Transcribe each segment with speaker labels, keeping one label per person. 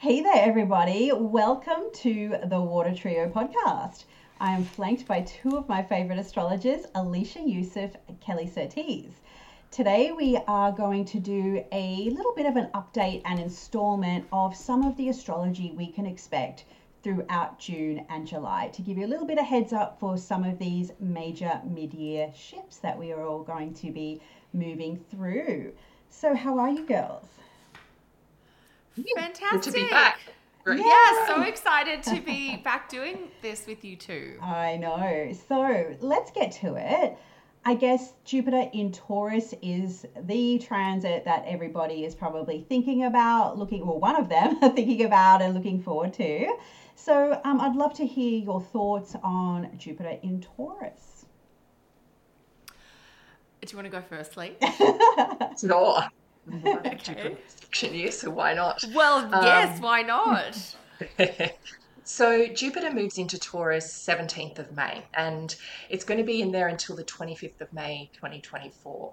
Speaker 1: Hey there, everybody. Welcome to the Water Trio podcast. I am flanked by two of my favorite astrologers, Alicia Yusuf and Kelly Surtees. Today, we are going to do a little bit of an update and installment of some of the astrology we can expect throughout June and July to give you a little bit of heads up for some of these major mid year shifts that we are all going to be moving through. So, how are you girls?
Speaker 2: Fantastic.
Speaker 3: Good to be back.
Speaker 2: Great. Yeah, so excited to be back doing this with you too.
Speaker 1: I know. So let's get to it. I guess Jupiter in Taurus is the transit that everybody is probably thinking about, looking, well, one of them thinking about and looking forward to. So um, I'd love to hear your thoughts on Jupiter in Taurus.
Speaker 2: Do you want to go first, Lee?
Speaker 3: Sure.
Speaker 2: Okay.
Speaker 3: Jupiter so why not?
Speaker 2: Well, yes,
Speaker 3: Um,
Speaker 2: why not?
Speaker 3: so Jupiter moves into Taurus 17th of May, and it's going to be in there until the 25th of May, 2024.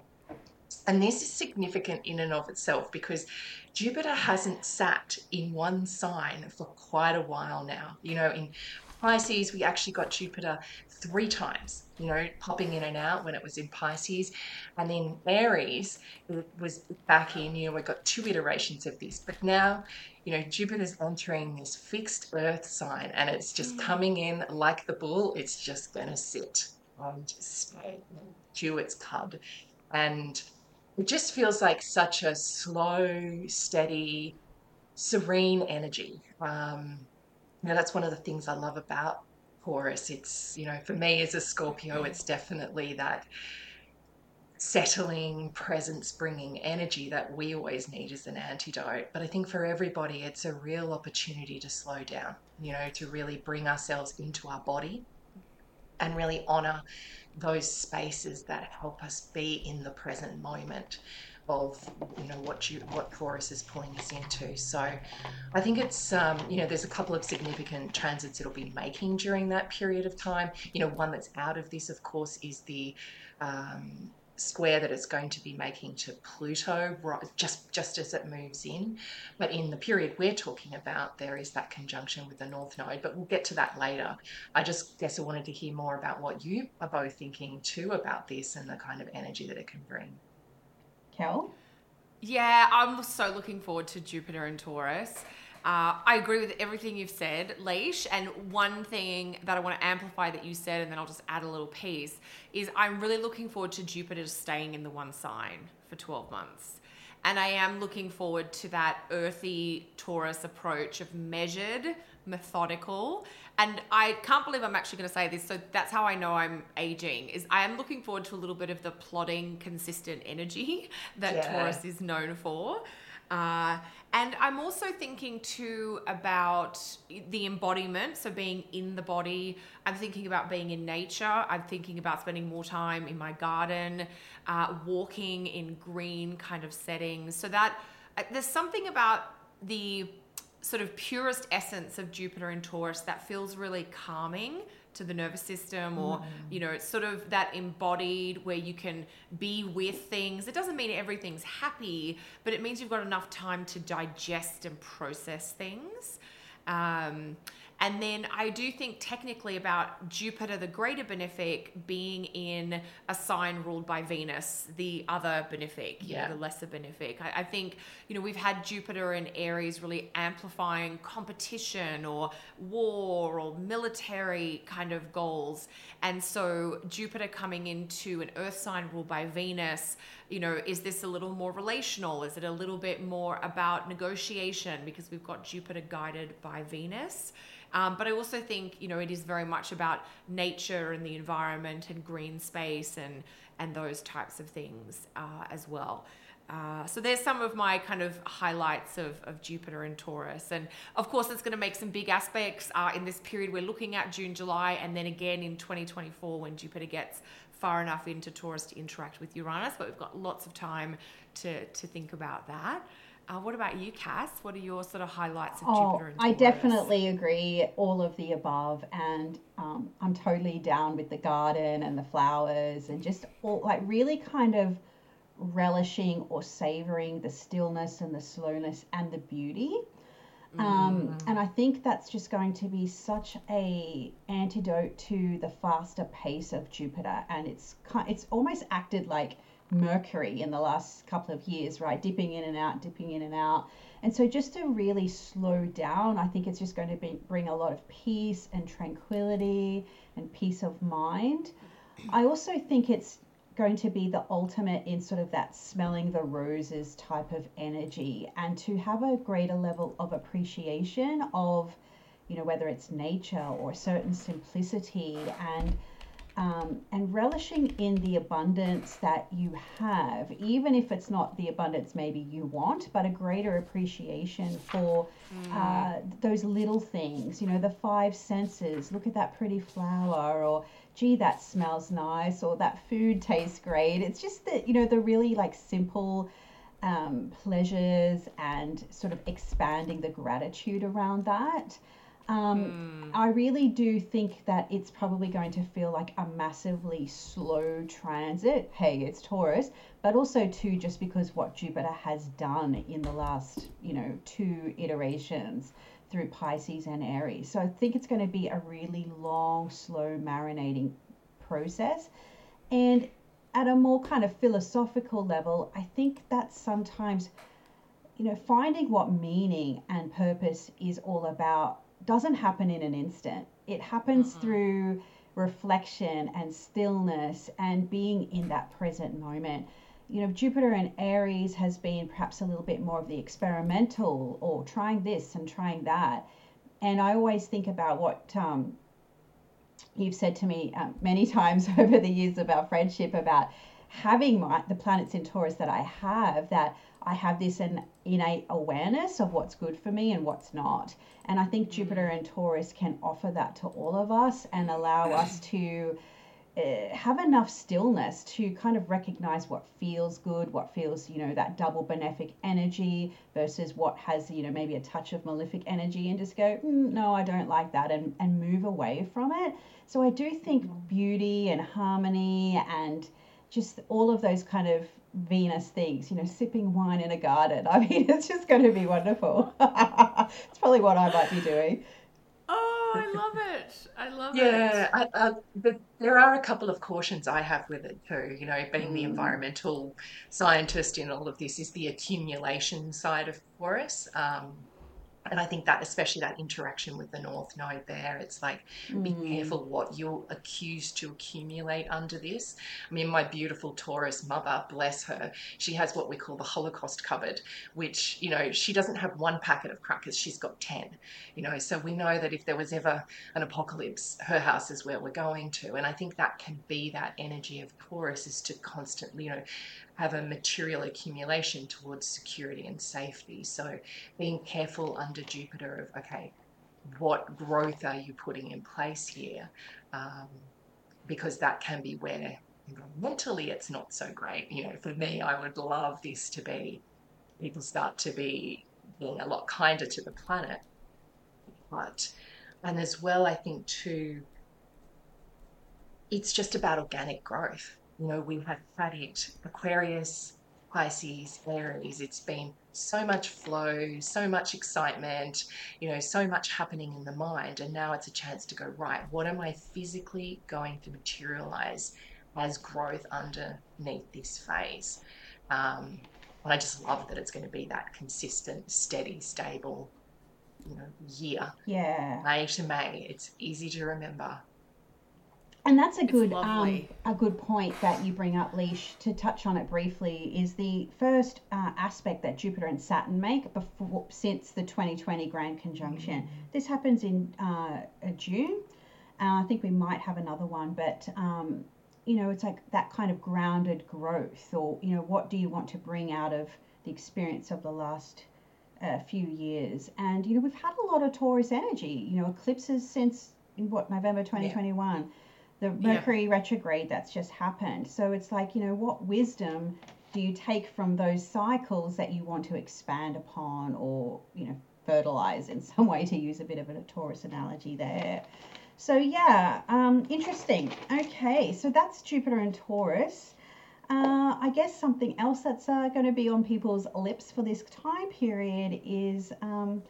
Speaker 3: And this is significant in and of itself because Jupiter hasn't sat in one sign for quite a while now. You know, in Pisces, we actually got Jupiter three times, you know, popping in and out when it was in Pisces. And then Aries, it was back in, you know, we got two iterations of this. But now, you know, Jupiter's entering this fixed earth sign and it's just coming in like the bull, it's just going to sit and just stay, chew its cud. And it just feels like such a slow, steady, serene energy. Um, you know, that's one of the things I love about Taurus. It's, you know, for me as a Scorpio, it's definitely that settling, presence bringing energy that we always need as an antidote. But I think for everybody, it's a real opportunity to slow down, you know, to really bring ourselves into our body and really honor those spaces that help us be in the present moment of you know what you what Taurus is pulling us into. So I think it's um, you know there's a couple of significant transits it'll be making during that period of time. You know one that's out of this of course is the um, square that it's going to be making to Pluto right, just just as it moves in. But in the period we're talking about, there is that conjunction with the North Node. But we'll get to that later. I just guess I wanted to hear more about what you are both thinking too about this and the kind of energy that it can bring.
Speaker 1: Kel?
Speaker 2: Yeah, I'm so looking forward to Jupiter and Taurus. Uh, I agree with everything you've said, Leash. And one thing that I want to amplify that you said, and then I'll just add a little piece, is I'm really looking forward to Jupiter staying in the one sign for 12 months. And I am looking forward to that earthy Taurus approach of measured, methodical. And I can't believe I'm actually going to say this. So that's how I know I'm aging. Is I am looking forward to a little bit of the plodding, consistent energy that
Speaker 3: Yeah.
Speaker 2: Taurus is known for. Uh, and I'm also thinking too about the embodiment, so being in the body. I'm thinking about being in nature. I'm thinking about spending more time in my garden, uh, walking in green kind of settings. So that uh, there's something about the sort of purest essence of Jupiter and Taurus that feels really calming to the nervous system or you know it's sort of that embodied where you can be with things. It doesn't mean everything's happy but it means you've got enough time to digest and process things. Um, and then I do think technically about Jupiter, the greater benefic, being in a sign ruled by Venus, the other benefic, you know, the lesser benefic. I, I think, you know, we've had Jupiter and Aries really amplifying competition or war or military kind of goals. And so Jupiter coming into an earth sign ruled by Venus, you know, is this a little more relational? Is it a little bit more about negotiation because we've got Jupiter guided by Venus? Um, but I also think, you know, it is very much about nature and the environment and green space and and those types of things uh, as well. Uh, so there's some of my kind of highlights of, of Jupiter and Taurus. And of course, it's going to make some big aspects uh, in this period we're looking at, June, July, and then again in 2024 when Jupiter gets far enough into Taurus to interact with Uranus. But we've got lots of time to, to think about that. Uh, what about you, Cass? What are your sort of highlights of
Speaker 1: Oh,
Speaker 2: Jupiter and
Speaker 1: I definitely agree. All of the above, and um, I'm totally down with the garden and the flowers, and just all like really kind of relishing or savoring the stillness and the slowness and the beauty. Um, and I think that's just going to be such a antidote to the faster pace of Jupiter, and it's it's almost acted like Mercury in the last couple of years, right? Dipping in and out, dipping in and out. And so, just to really slow down, I think it's just going to be, bring a lot of peace and tranquility and peace of mind. I also think it's going to be the ultimate in sort of that smelling the roses type of energy and to have a greater level of appreciation of, you know, whether it's nature or certain simplicity and um, and relishing in the abundance that you have, even if it's not the abundance maybe you want, but a greater appreciation for uh, those little things, you know, the five senses. Look at that pretty flower, or gee, that smells nice, or that food tastes great. It's just that, you know, the really like simple um, pleasures and sort of expanding the gratitude around that. Um, I really do think that it's probably going to feel like a massively slow transit. Hey, it's Taurus, but also too just because what Jupiter has done in the last, you know, two iterations through Pisces and Aries. So I think it's going to be a really long, slow marinating process. And at a more kind of philosophical level, I think that sometimes, you know, finding what meaning and purpose is all about doesn't happen in an instant. It happens mm-hmm. through reflection and stillness and being in that present moment. You know, Jupiter and Aries has been perhaps a little bit more of the experimental or trying this and trying that. And I always think about what um, you've said to me um, many times over the years of our friendship about having my, the planets in Taurus that I have, that I have this an innate awareness of what's good for me and what's not. And I think Jupiter and Taurus can offer that to all of us and allow us to uh, have enough stillness to kind of recognize what feels good, what feels, you know, that double benefic energy versus what has, you know, maybe a touch of malefic energy and just go, mm, no, I don't like that and, and move away from it. So I do think beauty and harmony and just all of those kind of Venus things, you know, sipping wine in a garden. I mean, it's just going to be wonderful. it's probably what I might be doing.
Speaker 2: Oh, I love it. I love
Speaker 3: yeah, it. Yeah, the, there are a couple of cautions I have with it too. You know, being mm. the environmental scientist in all of this is the accumulation side of Taurus. Um, and I think that, especially that interaction with the North Node there, it's like, mm. be careful what you're accused to accumulate under this. I mean, my beautiful Taurus mother, bless her, she has what we call the Holocaust cupboard, which, you know, she doesn't have one packet of crackers, she's got 10, you know. So we know that if there was ever an apocalypse, her house is where we're going to. And I think that can be that energy of Taurus is to constantly, you know, have a material accumulation towards security and safety. So being careful under Jupiter of, okay, what growth are you putting in place here? Um, because that can be where mentally it's not so great. You know, for me, I would love this to be people start to be being a lot kinder to the planet. But, and as well, I think too, it's just about organic growth you know, we have had it Aquarius, Pisces, Aries. It's been so much flow, so much excitement, you know, so much happening in the mind. And now it's a chance to go, right, what am I physically going to materialize as growth underneath this phase? Um, and I just love that it's going to be that consistent, steady, stable, you know, year.
Speaker 1: Yeah.
Speaker 3: May to May. It's easy to remember.
Speaker 1: And that's a good um, a good point that you bring up, Leash. To touch on it briefly, is the first uh, aspect that Jupiter and Saturn make before since the 2020 grand conjunction. Mm-hmm. This happens in uh, June. Uh, I think we might have another one, but um, you know, it's like that kind of grounded growth, or you know, what do you want to bring out of the experience of the last uh, few years? And you know, we've had a lot of Taurus energy. You know, eclipses since in what November 2021. Yeah the Mercury yeah. retrograde that's just happened. So it's like, you know, what wisdom do you take from those cycles that you want to expand upon or, you know, fertilize in some way to use a bit of a Taurus analogy there. So yeah, um, interesting. Okay, so that's Jupiter and Taurus. Uh, I guess something else that's uh, going to be on people's lips for this time period is um,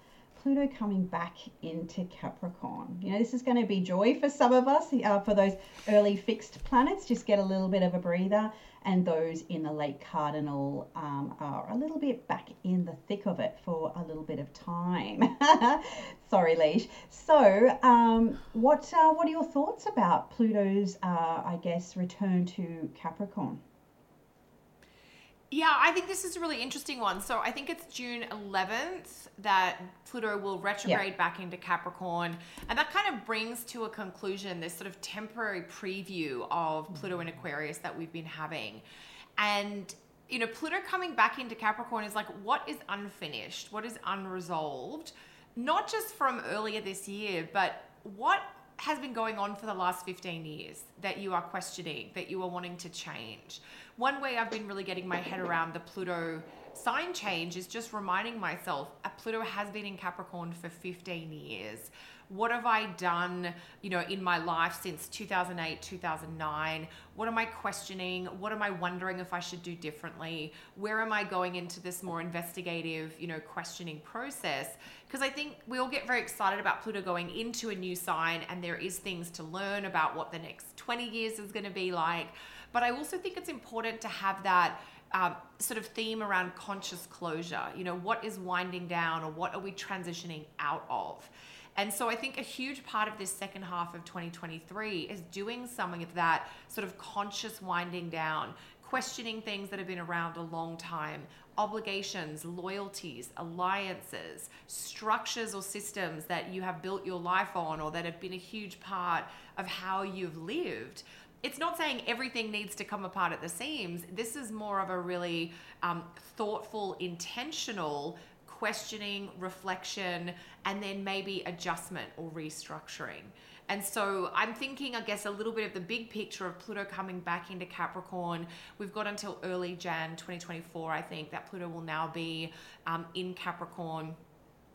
Speaker 1: Pluto coming back into Capricorn. You know, this is going to be joy for some of us. Uh, for those early fixed planets, just get a little bit of a breather. And those in the late cardinal um, are a little bit back in the thick of it for a little bit of time. Sorry, Leash. So, um, what uh, what are your thoughts about Pluto's, uh, I guess, return to Capricorn?
Speaker 2: Yeah, I think this is a really interesting one. So I think it's June 11th that Pluto will retrograde yeah. back into Capricorn. And that kind of brings to a conclusion this sort of temporary preview of mm-hmm. Pluto in Aquarius that we've been having. And, you know, Pluto coming back into Capricorn is like, what is unfinished? What is unresolved? Not just from earlier this year, but what has been going on for the last 15 years that you are questioning, that you are wanting to change. One way I've been really getting my head around the Pluto sign change is just reminding myself uh, Pluto has been in Capricorn for 15 years. What have I done, you know, in my life since 2008, 2009? What am I questioning? What am I wondering if I should do differently? Where am I going into this more investigative, you know, questioning process? Because I think we all get very excited about Pluto going into a new sign and there is things to learn about what the next 20 years is going to be like. But I also think it's important to have that um, sort of theme around conscious closure. You know, what is winding down or what are we transitioning out of? And so I think a huge part of this second half of 2023 is doing something of that sort of conscious winding down, questioning things that have been around a long time, obligations, loyalties, alliances, structures or systems that you have built your life on or that have been a huge part of how you've lived. It's not saying everything needs to come apart at the seams. This is more of a really um, thoughtful, intentional questioning, reflection, and then maybe adjustment or restructuring. And so I'm thinking, I guess, a little bit of the big picture of Pluto coming back into Capricorn. We've got until early Jan 2024, I think, that Pluto will now be um, in Capricorn.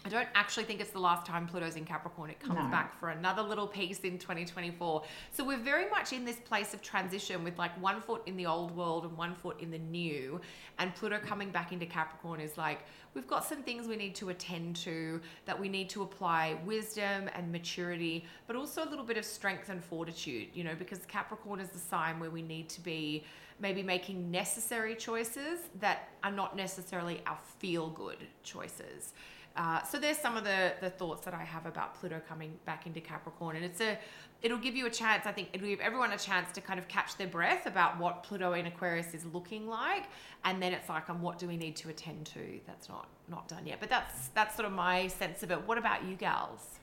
Speaker 2: I don't actually think it's the last time Pluto's in Capricorn. It comes no. back for another little piece in 2024. So we're very much in this place of transition with like one foot in the old world and one foot in the new. And Pluto coming back into Capricorn is like, we've got some things we need to attend to, that we need to apply wisdom and maturity, but also a little bit of strength and fortitude, you know, because Capricorn is the sign where we need to be maybe making necessary choices that are not necessarily our feel good choices. Uh, so there's some of the the thoughts that I have about Pluto coming back into Capricorn, and it's a it'll give you a chance. I think it'll give everyone a chance to kind of catch their breath about what Pluto in Aquarius is looking like, and then it's like, um, what do we need to attend to? That's not not done yet, but that's that's sort of my sense of it. What about you, gals?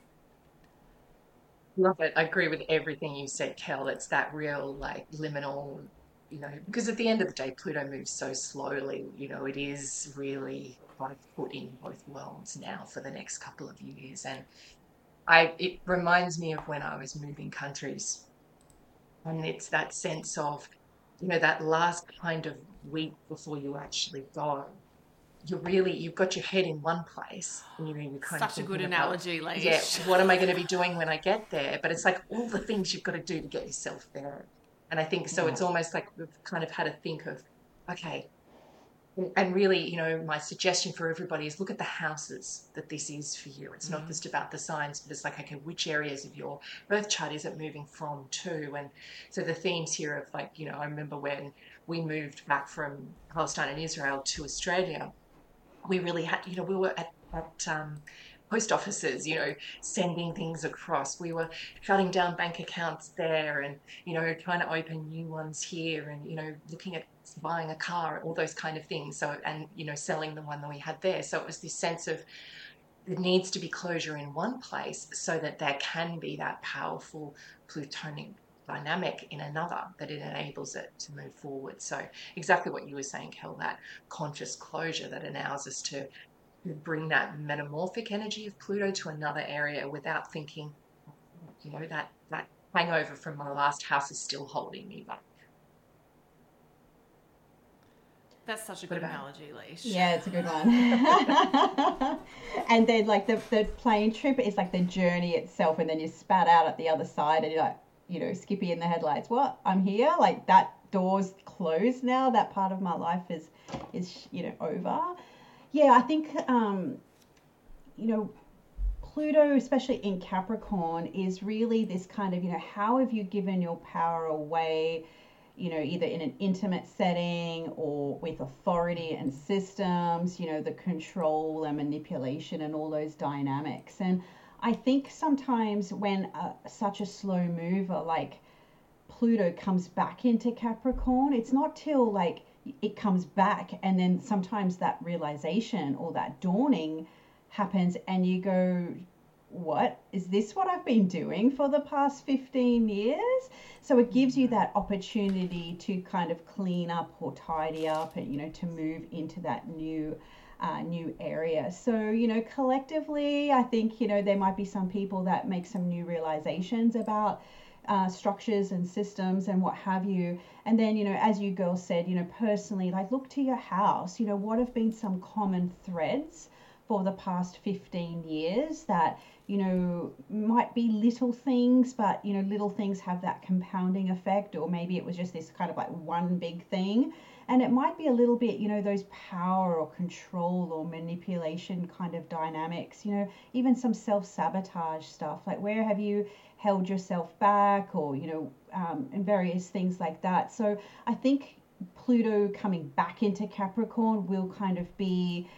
Speaker 3: Love it. I agree with everything you said, Kel. It's that real like liminal you know, because at the end of the day, Pluto moves so slowly, you know, it is really of put in both worlds now for the next couple of years. And I, it reminds me of when I was moving countries. And it's that sense of, you know, that last kind of week before you actually go. You're really, you've got your head in one place. And, you know, you're kind
Speaker 2: Such of a good analogy, like.
Speaker 3: Yeah, what am I going to be doing when I get there? But it's like all the things you've got to do to get yourself there and I think so. Yeah. It's almost like we've kind of had to think of, okay, and really, you know, my suggestion for everybody is look at the houses that this is for you. It's not mm-hmm. just about the signs, but it's like, okay, which areas of your birth chart is it moving from to? And so the themes here of like, you know, I remember when we moved back from Palestine and Israel to Australia, we really had, you know, we were at, at um, post offices, you know, sending things across. We were shutting down bank accounts there and, you know, trying to open new ones here and, you know, looking at buying a car, all those kind of things. So, and, you know, selling the one that we had there. So it was this sense of there needs to be closure in one place so that there can be that powerful plutonic dynamic in another that it enables it to move forward. So exactly what you were saying, Kel, that conscious closure that allows us to bring that metamorphic energy of Pluto to another area without thinking, you know, that, that hangover from my last house is still holding me back.
Speaker 2: That's such a good analogy, Leash.
Speaker 1: Yeah, it's a good one. and then, like, the, the plane trip is like the journey itself, and then you spat out at the other side, and you're like, you know, Skippy in the headlights. What? I'm here? Like, that door's closed now. That part of my life is, is you know, over yeah, I think um, you know Pluto, especially in Capricorn, is really this kind of, you know, how have you given your power away, you know, either in an intimate setting or with authority and systems, you know, the control and manipulation and all those dynamics. And I think sometimes when uh, such a slow mover like Pluto comes back into Capricorn, it's not till like it comes back and then sometimes that realization or that dawning happens and you go what is this what I've been doing for the past 15 years? So it gives you that opportunity to kind of clean up or tidy up and, you know, to move into that new. Uh, new area. So, you know, collectively, I think, you know, there might be some people that make some new realizations about uh, structures and systems and what have you. And then, you know, as you girls said, you know, personally, like look to your house, you know, what have been some common threads for the past 15 years that you know might be little things but you know little things have that compounding effect or maybe it was just this kind of like one big thing. And it might be a little bit you know those power or control or manipulation kind of dynamics you know even some self-sabotage stuff. Like where have you held yourself back or you know um, and various things like that. So i think pluto coming back into capricorn will kind of be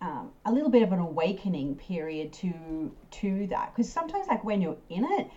Speaker 1: um, a little bit of an awakening period to to that. Because sometimes like when you're in it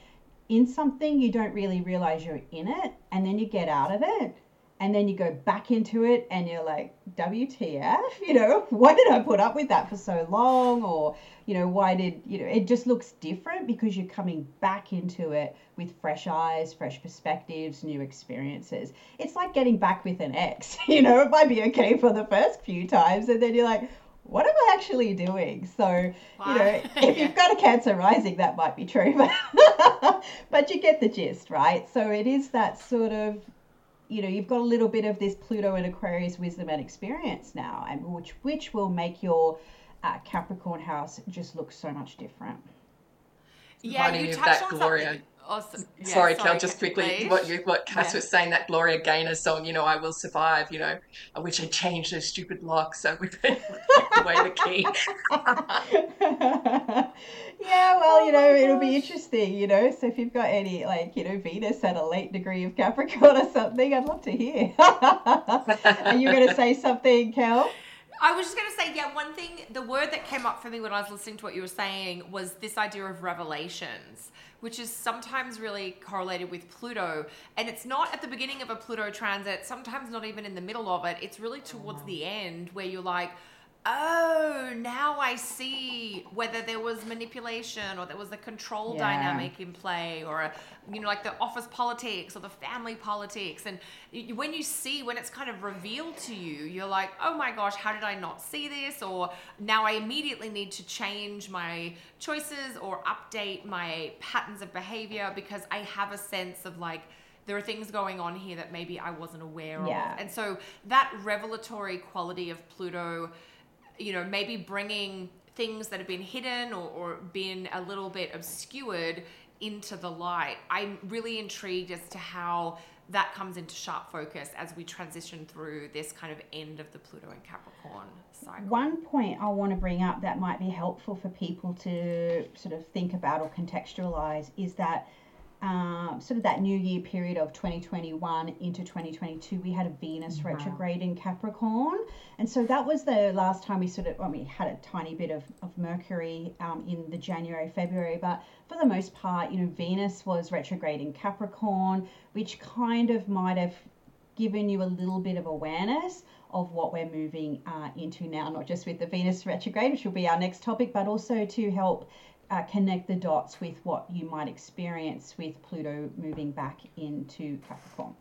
Speaker 1: in something you don't really realize you're in it and then you get out of it and then you go back into it and you're like wtf you know why did i put up with that for so long or you know why did you know it just looks different because you're coming back into it with fresh eyes fresh perspectives new experiences it's like getting back with an ex you know it might be okay for the first few times and then you're like what am I actually doing? So, wow. you know, if you've got a Cancer rising, that might be true, but, but you get the gist, right? So it is that sort of, you know, you've got a little bit of this Pluto and Aquarius wisdom and experience now, and which which will make your uh, Capricorn house just look so much different.
Speaker 2: Yeah, you touched on Gloria. Something
Speaker 3: Awesome. Yeah, sorry, sorry, Kel, just quickly, please. what you, what Cass yeah. was saying, that Gloria Gaynor song, you know, I Will Survive, you know, I wish I changed those stupid locks so we put away the key.
Speaker 1: yeah, well, you know, oh it'll be interesting, you know, so if you've got any, like, you know, Venus at a late degree of Capricorn or something, I'd love to hear. Are you going to say something, Kel?
Speaker 2: I was just going to say, yeah, one thing, the word that came up for me when I was listening to what you were saying was this idea of revelations which is sometimes really correlated with Pluto. And it's not at the beginning of a Pluto transit, sometimes not even in the middle of it. It's really towards the end where you're like, oh, now I see whether there was manipulation or there was a control yeah. dynamic in play or, a, you know, like the office politics or the family politics. And when you see, when it's kind of revealed to you, you're like, oh my gosh, how did I not see this? Or now I immediately need to change my choices or update my patterns of behavior because I have a sense of like, there are things going on here that maybe I wasn't aware yeah. of. And so that revelatory quality of Pluto you know, maybe bringing things that have been hidden or, or been a little bit obscured into the light. I'm really intrigued as to how that comes into sharp focus as we transition through this kind of end of the Pluto and Capricorn cycle.
Speaker 1: One point I want to bring up that might be helpful for people to sort of think about or contextualize is that um, sort of that new year period of 2021 into 2022, we had a Venus wow. retrograde in Capricorn. And so that was the last time we sort of, well, we had a tiny bit of, of Mercury um, in the January, February, but for the most part, you know, Venus was retrograde in Capricorn, which kind of might have given you a little bit of awareness of what we're moving uh, into now, not just with the Venus retrograde, which will be our next topic, but also to help uh, connect the dots with what you might experience with Pluto moving back into Capricorn.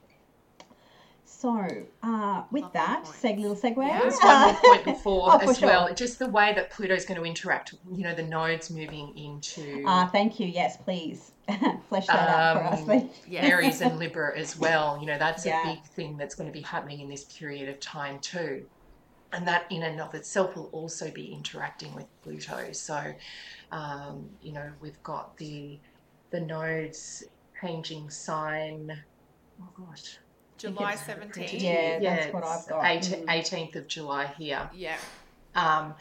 Speaker 1: So, uh, with that, seg little segue.
Speaker 3: Yeah. There's one more point before oh, as sure. well. Just the way that Pluto is going to interact. You know, the nodes moving into.
Speaker 1: Ah, uh, thank you. Yes, please flesh that um, out for us, um, please.
Speaker 3: Yeah. Aries and Libra as well. You know, that's yeah. a big thing that's going to be happening in this period of time too, and that in and of itself will also be interacting with Pluto. So, um, you know, we've got the the nodes changing sign. Oh gosh.
Speaker 2: July 17th.
Speaker 1: Yeah, yeah, that's what I've got.
Speaker 3: 18th of July here.
Speaker 2: Yeah.
Speaker 3: Um,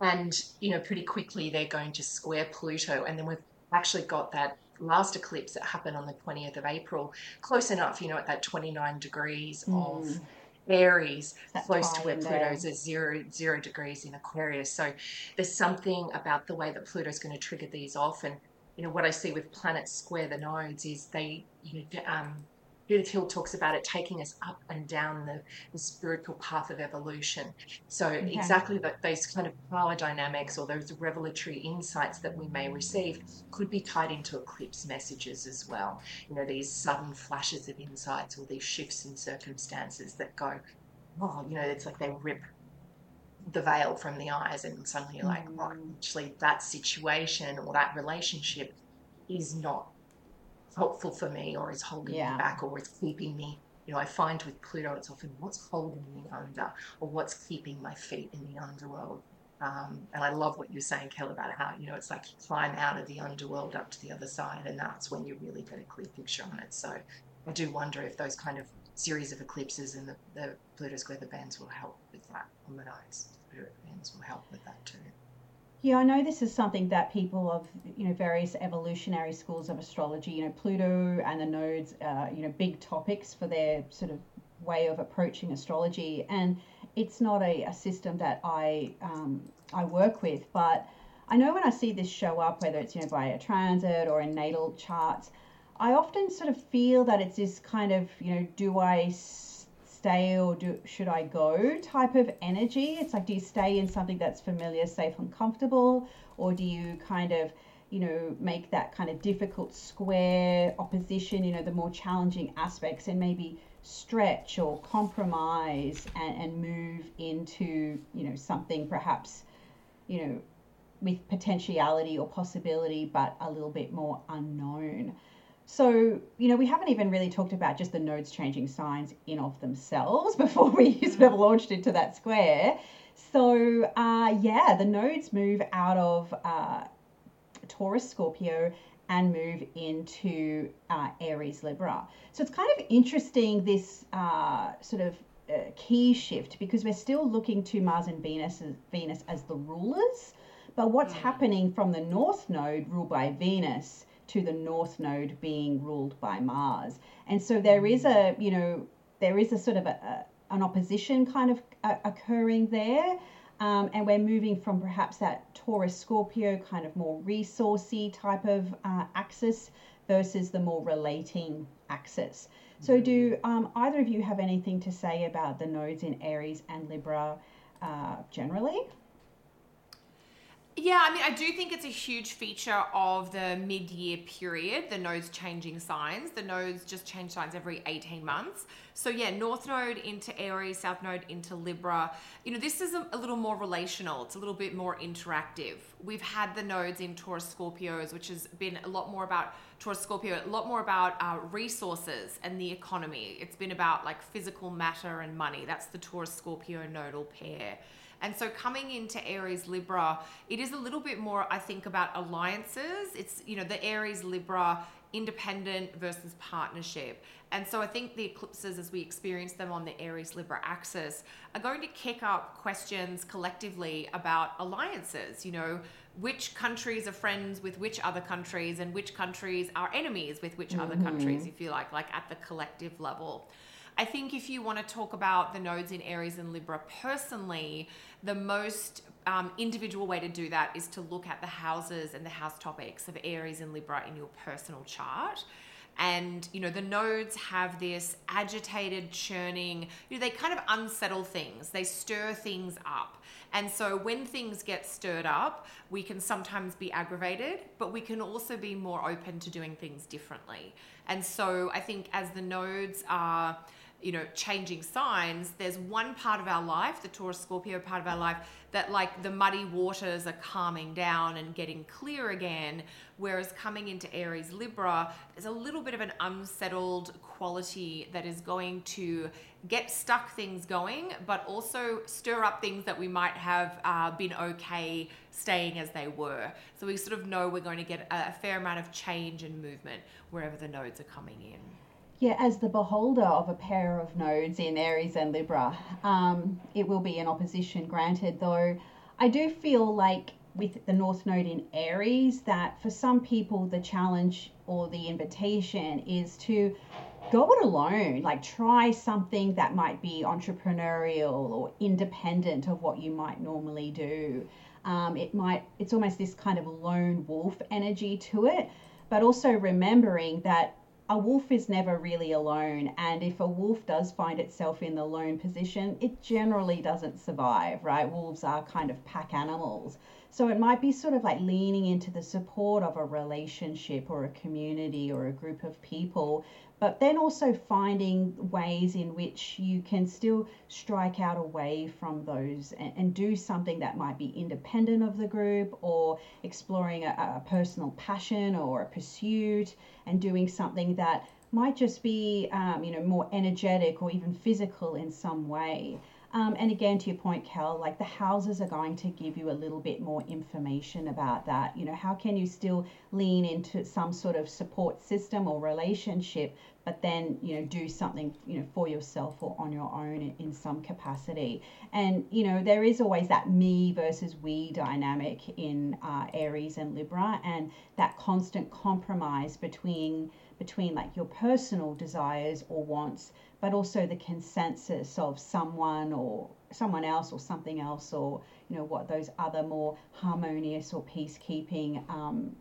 Speaker 3: And, you know, pretty quickly they're going to square Pluto. And then we've actually got that last eclipse that happened on the 20th of April, close enough, you know, at that 29 degrees mm. of Aries, That's close to where Pluto's at zero zero degrees in Aquarius. So there's something about the way that Pluto's going to trigger these off. And you know what I see with planets square the nodes is they you know um, Judith Hill talks about it taking us up and down the, the spiritual path of evolution. So okay. exactly that those kind of power dynamics or those revelatory insights that we may receive could be tied into eclipse messages as well. You know, these sudden flashes of insights or these shifts in circumstances that go, oh, you know, it's like they rip the veil from the eyes and suddenly you're like, mm. oh, actually that situation or that relationship is not helpful for me or is holding yeah. me back or is keeping me you know i find with pluto it's often what's holding me under or what's keeping my feet in the underworld. Um, and i love what you're saying kel about how you know it's like you climb out of the underworld up to the other side and that's when you really get a clear picture on it. So i do wonder if those kind of series of eclipses and the, the pluto square the bands will help with that. On the nose pluto bands will help with that too
Speaker 1: yeah, I know this is something that people of you know various evolutionary schools of astrology, you know, Pluto and the nodes, uh, you know, big topics for their sort of way of approaching astrology, and it's not a, a system that I um, I work with, but I know when I see this show up, whether it's you know by a transit or in natal charts, I often sort of feel that it's this kind of you know, do I stay or do should I go type of energy. It's like do you stay in something that's familiar, safe and comfortable or do you kind of you know make that kind of difficult square opposition, you know, the more challenging aspects and maybe stretch or compromise and, and move into, you know, something perhaps, you know, with potentiality or possibility but a little bit more unknown. So, you know, we haven't even really talked about just the nodes changing signs in of themselves before we sort of launched into that square. So, uh, yeah, the nodes move out of uh, Taurus Scorpio and move into uh, Aries Libra. So it's kind of interesting this uh, sort of uh, key shift because we're still looking to Mars and Venus as, Venus as the rulers. But what's mm. happening from the North Node, ruled by Venus, to the north node being ruled by Mars. And so there is a, you know, there is a sort of a, a an opposition kind of uh, occurring there. Um, and we're moving from perhaps that Taurus Scorpio kind of more resourcey type of uh, axis versus the more relating axis. So, do um, either of you have anything to say about the nodes in Aries and Libra uh, generally?
Speaker 2: Yeah, I mean, I do think it's a huge feature of the mid year period, the nodes changing signs. The nodes just change signs every 18 months. So, yeah, North Node into Aries, South Node into Libra. You know, this is a, a little more relational, it's a little bit more interactive. We've had the nodes in Taurus Scorpios, which has been a lot more about Taurus Scorpio, a lot more about uh, resources and the economy. It's been about like physical matter and money. That's the Taurus Scorpio nodal pair. And so coming into Aries Libra, it is a little bit more, I think, about alliances. It's, you know, the Aries Libra independent versus partnership. And so I think the eclipses, as we experience them on the Aries Libra axis, are going to kick up questions collectively about alliances. You know, which countries are friends with which other countries, and which countries are enemies with which mm-hmm. other countries, if you like, like at the collective level. I think if you want to talk about the nodes in Aries and Libra personally, the most um, individual way to do that is to look at the houses and the house topics of Aries and Libra in your personal chart. And, you know, the nodes have this agitated, churning, you know, they kind of unsettle things, they stir things up. And so when things get stirred up, we can sometimes be aggravated, but we can also be more open to doing things differently. And so I think as the nodes are, you know, changing signs, there's one part of our life, the Taurus Scorpio part of our life, that like the muddy waters are calming down and getting clear again. Whereas coming into Aries Libra, there's a little bit of an unsettled quality that is going to get stuck things going, but also stir up things that we might have uh, been okay staying as they were. So we sort of know we're going to get a fair amount of change and movement wherever the nodes are coming in
Speaker 1: yeah, as the beholder of a pair of nodes in Aries and Libra, um, it will be an opposition. Granted, though, I do feel like with the North Node in Aries, that for some people, the challenge or the invitation is to go it alone, like try something that might be entrepreneurial or independent of what you might normally do. Um, it might, it's almost this kind of lone wolf energy to it, but also remembering that a wolf is never really alone. And if a wolf does find itself in the lone position, it generally doesn't survive, right? Wolves are kind of pack animals. So it might be sort of like leaning into the support of a relationship or a community or a group of people but then also finding ways in which you can still strike out away from those and, and do something that might be independent of the group or exploring a, a personal passion or a pursuit and doing something that might just be um, you know more energetic or even physical in some way um, and again, to your point, Kel, like the houses are going to give you a little bit more information about that. You know, how can you still lean into some sort of support system or relationship, but then, you know, do something, you know, for yourself or on your own in, in some capacity. And, you know, there is always that me versus we dynamic in uh, Aries and Libra, and that constant compromise between between like your personal desires or wants but also the consensus of someone or someone else or something else or you know what those other more harmonious or peacekeeping um,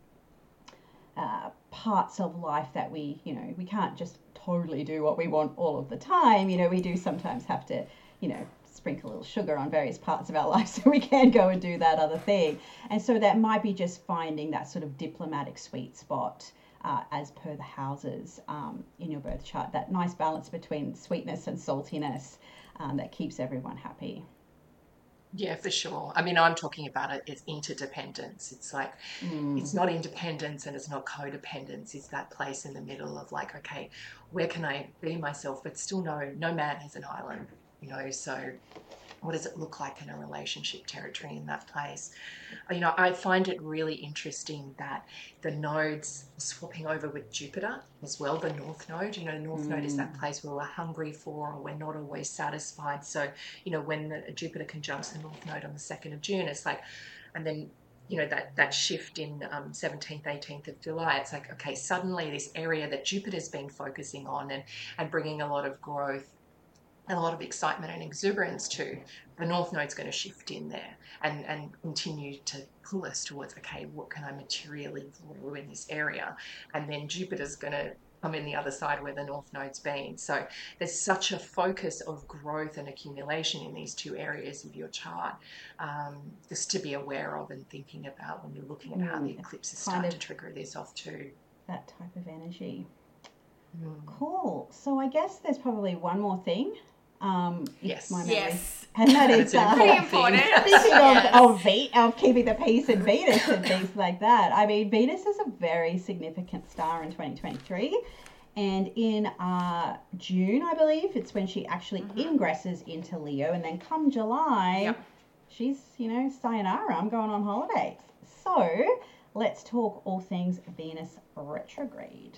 Speaker 1: uh, parts of life that we you know we can't just totally do what we want all of the time. You know we do sometimes have to you know sprinkle a little sugar on various parts of our life so we can go and do that other thing. And so that might be just finding that sort of diplomatic sweet spot uh, as per the houses um, in your birth chart. That nice balance between sweetness and saltiness um, that keeps everyone happy.
Speaker 3: Yeah, for sure. I mean, I'm talking about it as interdependence. It's like, mm. it's not independence and it's not codependence. It's that place in the middle of like, okay, where can I be myself, but still know no man has an island, you know? So what does it look like in a relationship territory in that place? You know, I find it really interesting that the nodes swapping over with Jupiter as well, the North Node. You know, the North mm. Node is that mm. place where we're hungry for or we're not always satisfied. So, you know, when the Jupiter conjuncts the North Node on the 2nd of June, it's like, and then you know that that shift in um, 17th 18th of july it's like okay suddenly this area that jupiter's been focusing on and and bringing a lot of growth a lot of excitement and exuberance to, the North Node's going to shift in there and, and continue to pull us towards, okay, what can I materially grow in this area? And then Jupiter's going to come in the other side where the North Node's been. So there's such a focus of growth and accumulation in these two areas of your chart, um, just to be aware of and thinking about when you're looking at how the mm, eclipses start to trigger this off too.
Speaker 1: That type of energy. Mm. Cool. So I guess there's probably one more thing um,
Speaker 2: yes. My memory. Yes.
Speaker 1: And that is uh,
Speaker 2: pretty important.
Speaker 1: Speaking of, of, Ve- of keeping the peace in Venus and things like that. I mean, Venus is a very significant star in 2023. And in uh, June, I believe, it's when she actually mm-hmm. ingresses into Leo. And then come July, yep. she's, you know, sayonara, I'm going on holidays. So let's talk all things Venus retrograde.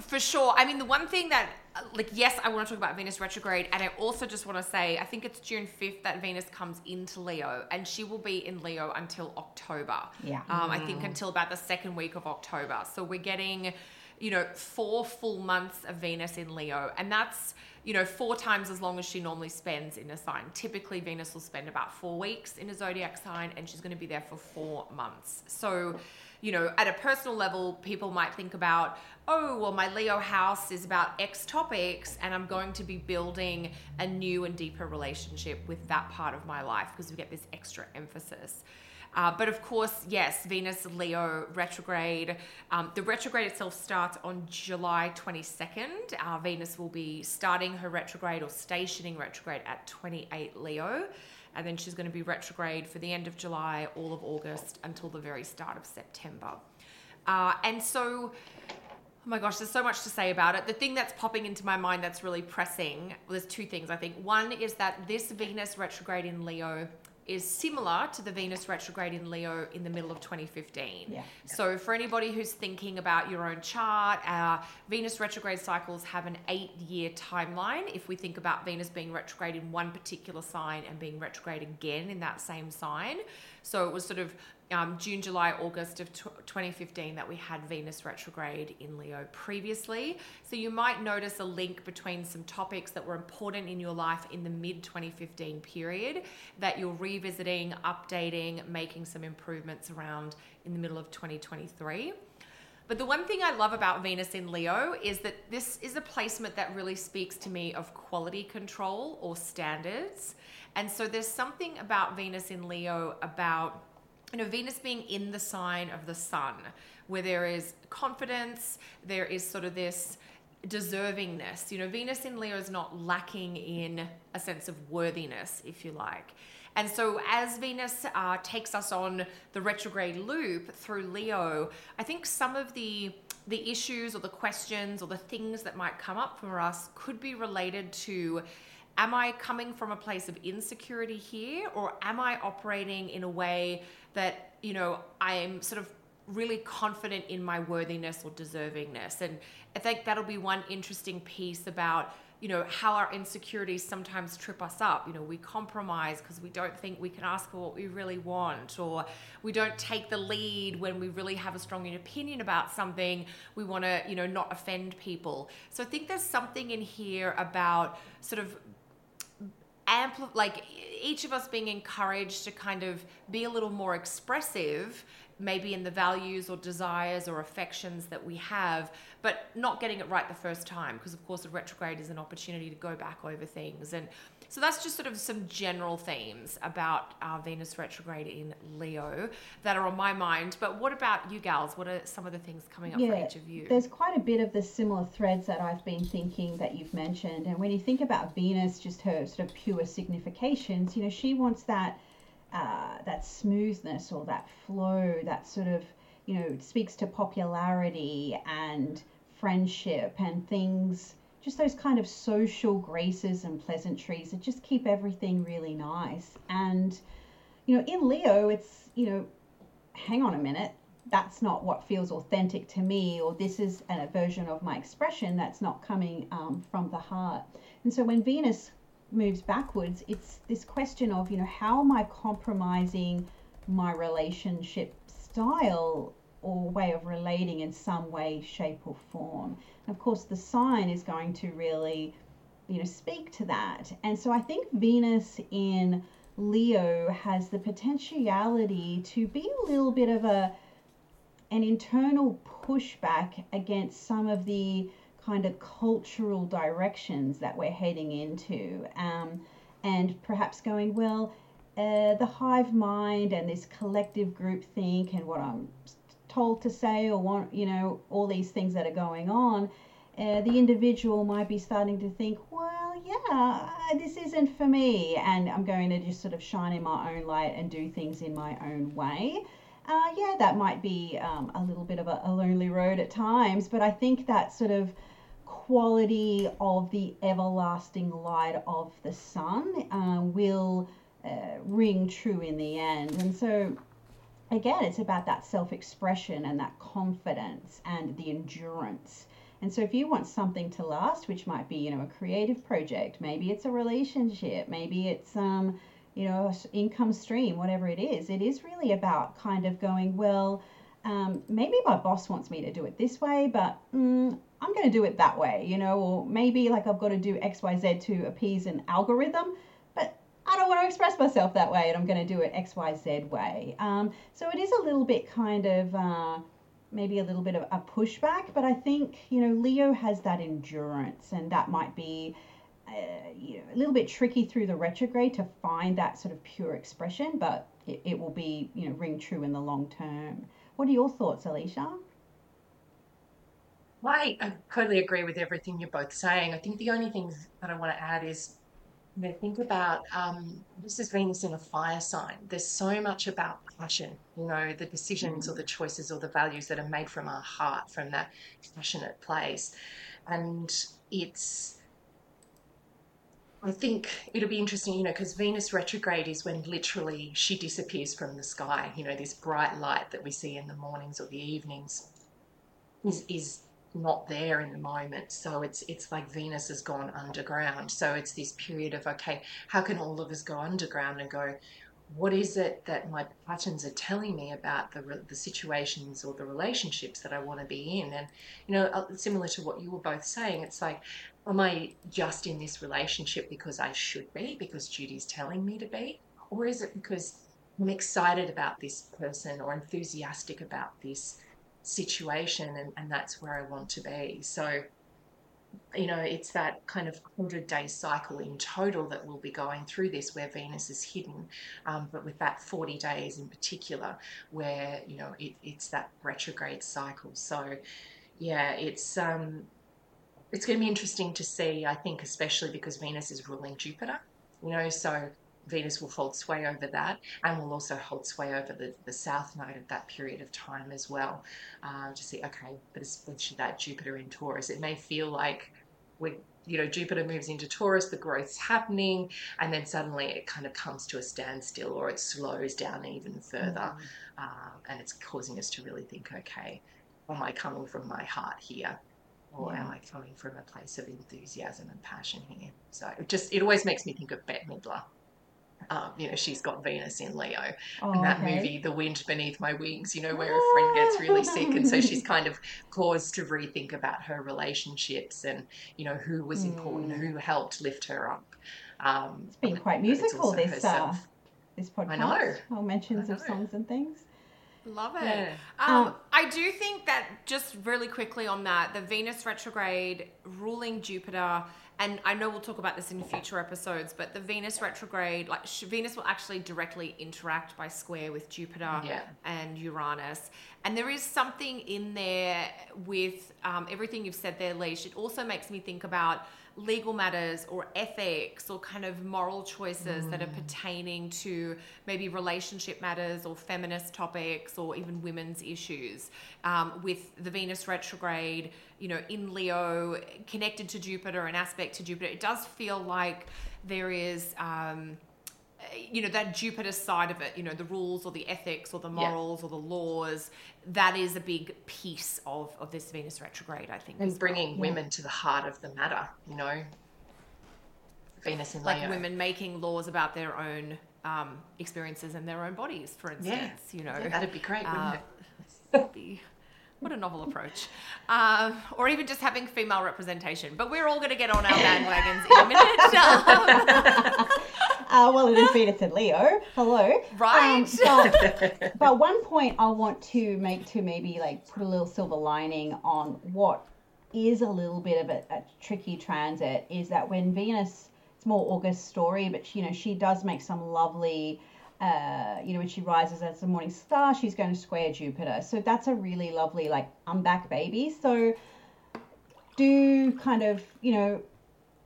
Speaker 2: For sure. I mean, the one thing that, like, yes, I want to talk about Venus retrograde, and I also just want to say, I think it's June 5th that Venus comes into Leo, and she will be in Leo until October.
Speaker 1: Yeah.
Speaker 2: Um, I think until about the second week of October. So we're getting, you know, four full months of Venus in Leo, and that's, you know, four times as long as she normally spends in a sign. Typically, Venus will spend about four weeks in a zodiac sign, and she's going to be there for four months. So, you know, at a personal level, people might think about, oh, well, my Leo house is about X topics, and I'm going to be building a new and deeper relationship with that part of my life because we get this extra emphasis. Uh, but of course, yes, Venus Leo retrograde. Um, the retrograde itself starts on July 22nd. Uh, Venus will be starting her retrograde or stationing retrograde at 28 Leo. And then she's going to be retrograde for the end of July, all of August, until the very start of September. Uh, and so Oh my gosh, there's so much to say about it. The thing that's popping into my mind that's really pressing, well, there's two things I think. One is that this Venus retrograde in Leo is similar to the Venus retrograde in Leo in the middle of 2015.
Speaker 1: Yeah.
Speaker 2: So, for anybody who's thinking about your own chart, our Venus retrograde cycles have an eight year timeline. If we think about Venus being retrograde in one particular sign and being retrograde again in that same sign. So, it was sort of um, June, July, August of 2015 that we had Venus retrograde in Leo previously. So you might notice a link between some topics that were important in your life in the mid 2015 period that you're revisiting, updating, making some improvements around in the middle of 2023. But the one thing I love about Venus in Leo is that this is a placement that really speaks to me of quality control or standards. And so there's something about Venus in Leo about you know, Venus being in the sign of the sun, where there is confidence, there is sort of this deservingness. You know, Venus in Leo is not lacking in a sense of worthiness, if you like. And so, as Venus uh, takes us on the retrograde loop through Leo, I think some of the the issues or the questions or the things that might come up for us could be related to am I coming from a place of insecurity here or am I operating in a way that, you know, I'm sort of really confident in my worthiness or deservingness? And I think that'll be one interesting piece about you know how our insecurities sometimes trip us up. You know we compromise because we don't think we can ask for what we really want or we don't take the lead when we really have a strong opinion about something. We want to you know not offend people. So i think there's something in here about sort of ampli- like each of us being encouraged to kind of be a little more expressive maybe in the values or desires or affections that we have, but not getting it right the first time because, of course, a retrograde is an opportunity to go back over things. And so that's just sort of some general themes about our Venus retrograde in Leo that are on my mind. But what about you, gals? What are some of the things coming up yeah, for each of you?
Speaker 1: There's quite a bit of the similar threads that I've been thinking that you've mentioned. And when you think about Venus, just her sort of pure significations, you know, she wants that uh, that smoothness or that flow, that sort of, you know, speaks to popularity and friendship and things, just those kind of social graces and pleasantries that just keep everything really nice. And, you know, in Leo, it's, you know, hang on a minute, that's not what feels authentic to me, or this is a version of my expression that's not coming um, from the heart. And so when Venus moves backwards, it's this question of, you know, how am I compromising my relationship style or way of relating in some way, shape, or form? And of course, the sign is going to really, you know, speak to that. And so I think Venus in Leo has the potentiality to be a little bit of a an internal pushback against some of the kind of cultural directions that we're heading into, um, and perhaps going, well, uh, the hive mind and this collective group think and what I'm told to say or want, you know, all these things that are going on, uh, the individual might be starting to think, well, yeah, this isn't for me, and I'm going to just sort of shine in my own light and do things in my own way. Uh, yeah, that might be um, a little bit of a, a lonely road at times, but I think that sort of quality of the everlasting light of the sun uh, will uh, ring true in the end. And so, again, it's about that self expression and that confidence and the endurance. And so, if you want something to last, which might be, you know, a creative project, maybe it's a relationship, maybe it's, um, you know, income stream, whatever it is, it is really about kind of going, well, um, maybe my boss wants me to do it this way, but mm, I'm going to do it that way, you know, or maybe like I've got to do X, Y, Z to appease an algorithm, want to express myself that way and I'm going to do it X, Y, Z way. Um, so it is a little bit kind of uh, maybe a little bit of a pushback, but I think, you know, Leo has that endurance and that might be. Uh, you know, a little bit tricky through the retrograde to find that sort of pure expression, but it, it will be, you know, ring true in the long term. What are your thoughts, Alicia?
Speaker 3: I, I totally agree with everything you're both saying. I think the only thing that I want to add is know, think about um, this is Venus in a fire sign. There's so much about passion, you know, the decisions or the choices or the values that are made from our heart, from that passionate place. And it's I think it'll be interesting, you know, because Venus retrograde is when literally she disappears from the sky. You know, this bright light that we see in the mornings or the evenings is is not there in the moment. So it's it's like Venus has gone underground. So it's this period of okay, how can all of us go underground and go? What is it that my patterns are telling me about the the situations or the relationships that I want to be in? And you know, uh, similar to what you were both saying, it's like Am I just in this relationship because I should be, because Judy's telling me to be? Or is it because I'm excited about this person or enthusiastic about this situation and, and that's where I want to be? So, you know, it's that kind of 100 day cycle in total that we'll be going through this where Venus is hidden, um, but with that 40 days in particular where, you know, it, it's that retrograde cycle. So, yeah, it's um, it's going to be interesting to see, I think, especially because Venus is ruling Jupiter, you know, so Venus will hold sway over that and will also hold sway over the, the south node at that period of time as well. Uh, to see, okay, but especially that Jupiter in Taurus, it may feel like we you know, Jupiter moves into Taurus, the growth's happening, and then suddenly it kind of comes to a standstill or it slows down even further. Mm-hmm. Uh, and it's causing us to really think, okay, am I coming from my heart here? or yeah. am I coming from a place of enthusiasm and passion here? So it just it always makes me think of Bette Midler. Um, you know, she's got Venus in Leo. Oh, and that okay. movie, The Wind Beneath My Wings, you know, where a friend gets really sick. And so she's kind of caused to rethink about her relationships and, you know, who was mm. important, who helped lift her up. Um,
Speaker 1: it's been quite musical, this, uh, this podcast. I
Speaker 3: know.
Speaker 1: All mentions know. of songs and things.
Speaker 2: Love it. Yeah. Um, um, I do think that just really quickly on that, the Venus retrograde ruling Jupiter, and I know we'll talk about this in future episodes, but the Venus retrograde, like Venus will actually directly interact by square with Jupiter
Speaker 3: yeah.
Speaker 2: and Uranus. And there is something in there with um, everything you've said there, Leash. It also makes me think about legal matters or ethics or kind of moral choices mm. that are mm. pertaining to maybe relationship matters or feminist topics or even women's issues um, with the Venus retrograde, you know, in Leo, connected to Jupiter, an aspect to Jupiter. It does feel like there is. Um, you know that Jupiter side of it, you know the rules or the ethics or the morals yeah. or the laws. That is a big piece of of this Venus retrograde, I think.
Speaker 3: And bringing well. women yeah. to the heart of the matter, you know, Venus and
Speaker 2: like Leo. women making laws about their own um, experiences and their own bodies, for instance. Yeah. You know,
Speaker 3: yeah, that'd be great, wouldn't uh,
Speaker 2: it? Be, what a novel approach. Um, or even just having female representation. But we're all going to get on our bandwagons in a minute.
Speaker 1: uh, well, it is Venus and Leo. Hello.
Speaker 2: Right.
Speaker 1: Um, but, but one point I want to make to maybe like put a little silver lining on what is a little bit of a, a tricky transit is that when Venus, it's more August story, but you know she does make some lovely. Uh, you know, when she rises as the morning star, she's going to square Jupiter. So that's a really lovely, like, I'm back, baby. So do kind of, you know,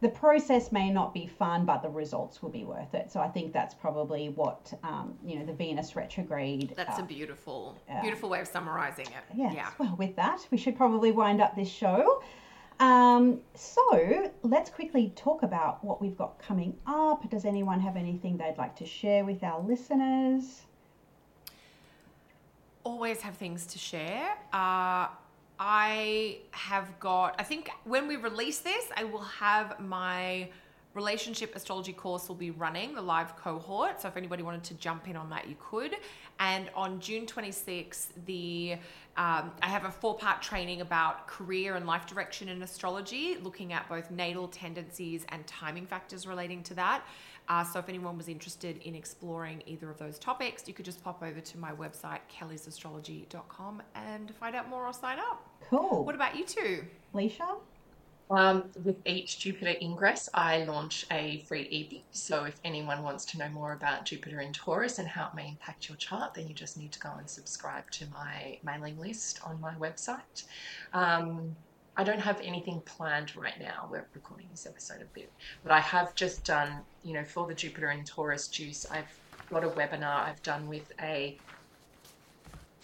Speaker 1: the process may not be fun, but the results will be worth it. So I think that's probably what um, you know the Venus retrograde.
Speaker 2: That's uh, a beautiful, uh, beautiful way of summarizing it.
Speaker 1: Yes. Yeah. Well, with that, we should probably wind up this show. Um, so let's quickly talk about what we've got coming up. Does anyone have anything they'd like to share with our listeners?
Speaker 2: Always have things to share. Uh, I have got, I think when we release this, I will have my relationship astrology course will be running the live cohort. So if anybody wanted to jump in on that you could. And on june 26th the um, i have a four part training about career and life direction in astrology looking at both natal tendencies and timing factors relating to that uh, so if anyone was interested in exploring either of those topics, you could just pop over to my website, kellysastrology.com, and find out more or sign up.
Speaker 1: Cool.
Speaker 2: What about you two?
Speaker 1: Leisha?
Speaker 3: Um, with each Jupiter ingress, I launch a free ebook. So if anyone wants to know more about Jupiter in Taurus and how it may impact your chart, then you just need to go and subscribe to my mailing list on my website. Um, I don't have anything planned right now. We're recording this episode a bit, but I have just done, you know, for the Jupiter and Taurus juice, I've got a webinar I've done with a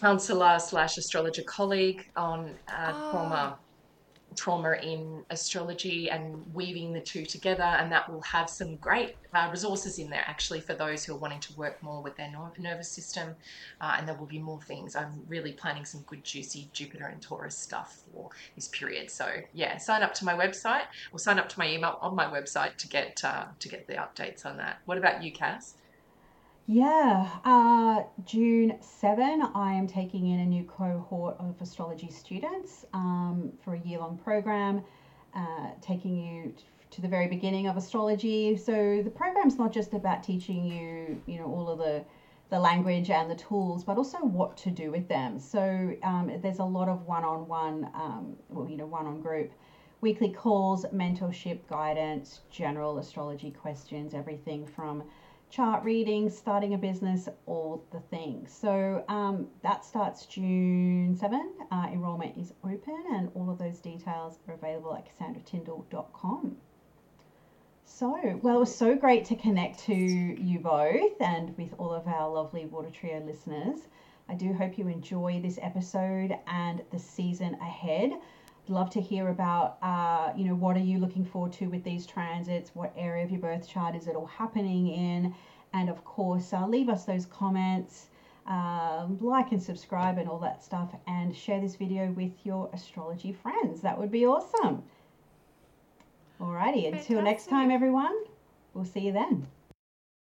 Speaker 3: counselor slash astrologer colleague on uh, oh. Trauma in astrology and weaving the two together. And that will have some great uh, resources in there actually for those who are wanting to work more with their nervous system. Uh, and there will be more things. I'm really planning some good, juicy Jupiter and Taurus stuff for this period. So yeah, sign up to my website or sign up to my email on my website to get uh, to get the updates on that. What about you, Cass?
Speaker 1: Yeah, uh, June 7, I am taking in a new cohort of astrology students um, for a year long program, uh, taking you to the very beginning of astrology. So the program's not just about teaching you, you know, all of the the language and the tools, but also what to do with them. So um, there's a lot of one-on-one, um, well, you know, one-on-group, weekly calls, mentorship, guidance, general astrology questions, everything from chart reading, starting a business, all the things. So um, that starts June 7. Uh, enrollment is open, and all of those details are available at cassandratyndall.com. So, well, it was so great to connect to you both and with all of our lovely Water Trio listeners. I do hope you enjoy this episode and the season ahead love to hear about, uh, you know, what are you looking forward to with these transits? What area of your birth chart is it all happening in? And of course, uh, leave us those comments, um, like and subscribe and all that stuff, and share this video with your astrology friends. That would be awesome. Alrighty, until next time, everyone, we'll see you then.